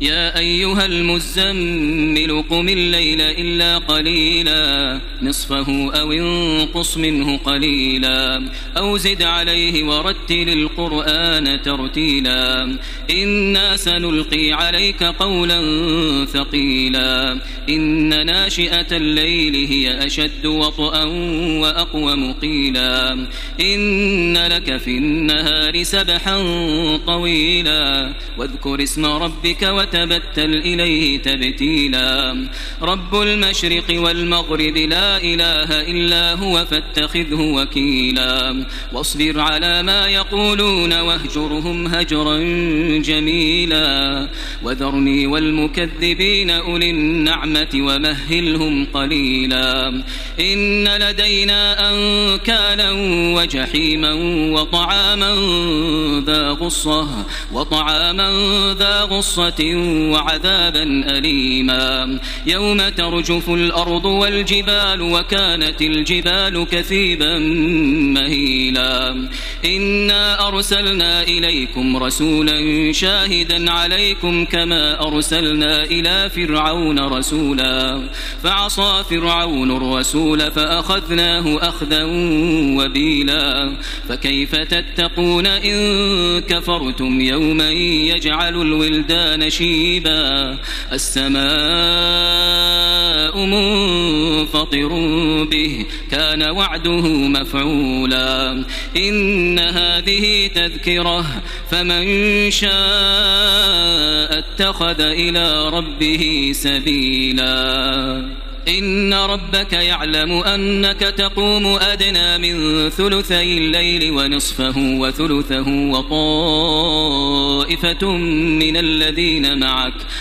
يا أيها المزمل قم الليل إلا قليلا نصفه أو انقص منه قليلا أو زد عليه ورتل القرآن ترتيلا. إنا سنلقي عليك قولا ثقيلا. إن ناشئة الليل هي أشد وطئا وأقوم قيلا إن لك في النهار سبحا طويلا واذكر اسم ربك وتبتل إليه تبتيلا. رب المشرق والمغرب لا إله إلا هو فاتخذه وكيلا. واصبر على ما يقولون واهجرهم هجرا جميلا. وذرني والمكذبين أولي النعمة ومهلهم قليلا. إن لدينا أنكالا وجحيما وطعاما ذا غصة وطعاما ذا غصة وعذابا أليما. يوم ترجف الأرض والجبال وكانت الجبال كثيبا مهيلا. إنا أرسلنا إليكم رسولا شاهدا عليكم كما أرسلنا إلى فرعون رسولا. فعصى فرعون الرسول فأخذناه أخذا وبيلا. فكيف تتقون إن كفرتم يوما يجعل الولدان شيبا السماء منفطر به كان وعده مفعولا. إن هذه تذكرة فمن شاء اتخذ إلى ربه سبيلا. إن ربك يعلم أنك تقوم أدنى من ثلثي الليل ونصفه وثلثه وطائفة من الذين معك.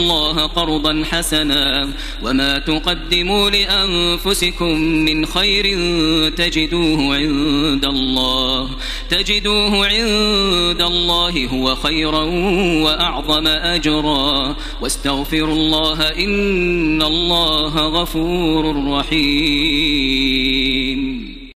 الله قرضا حسنا وما تقدموا لأنفسكم من خير تجدوه عند الله. تجدوه عند الله هو خيرا وأعظم أجرا. واستغفروا الله إن الله غفور رحيم.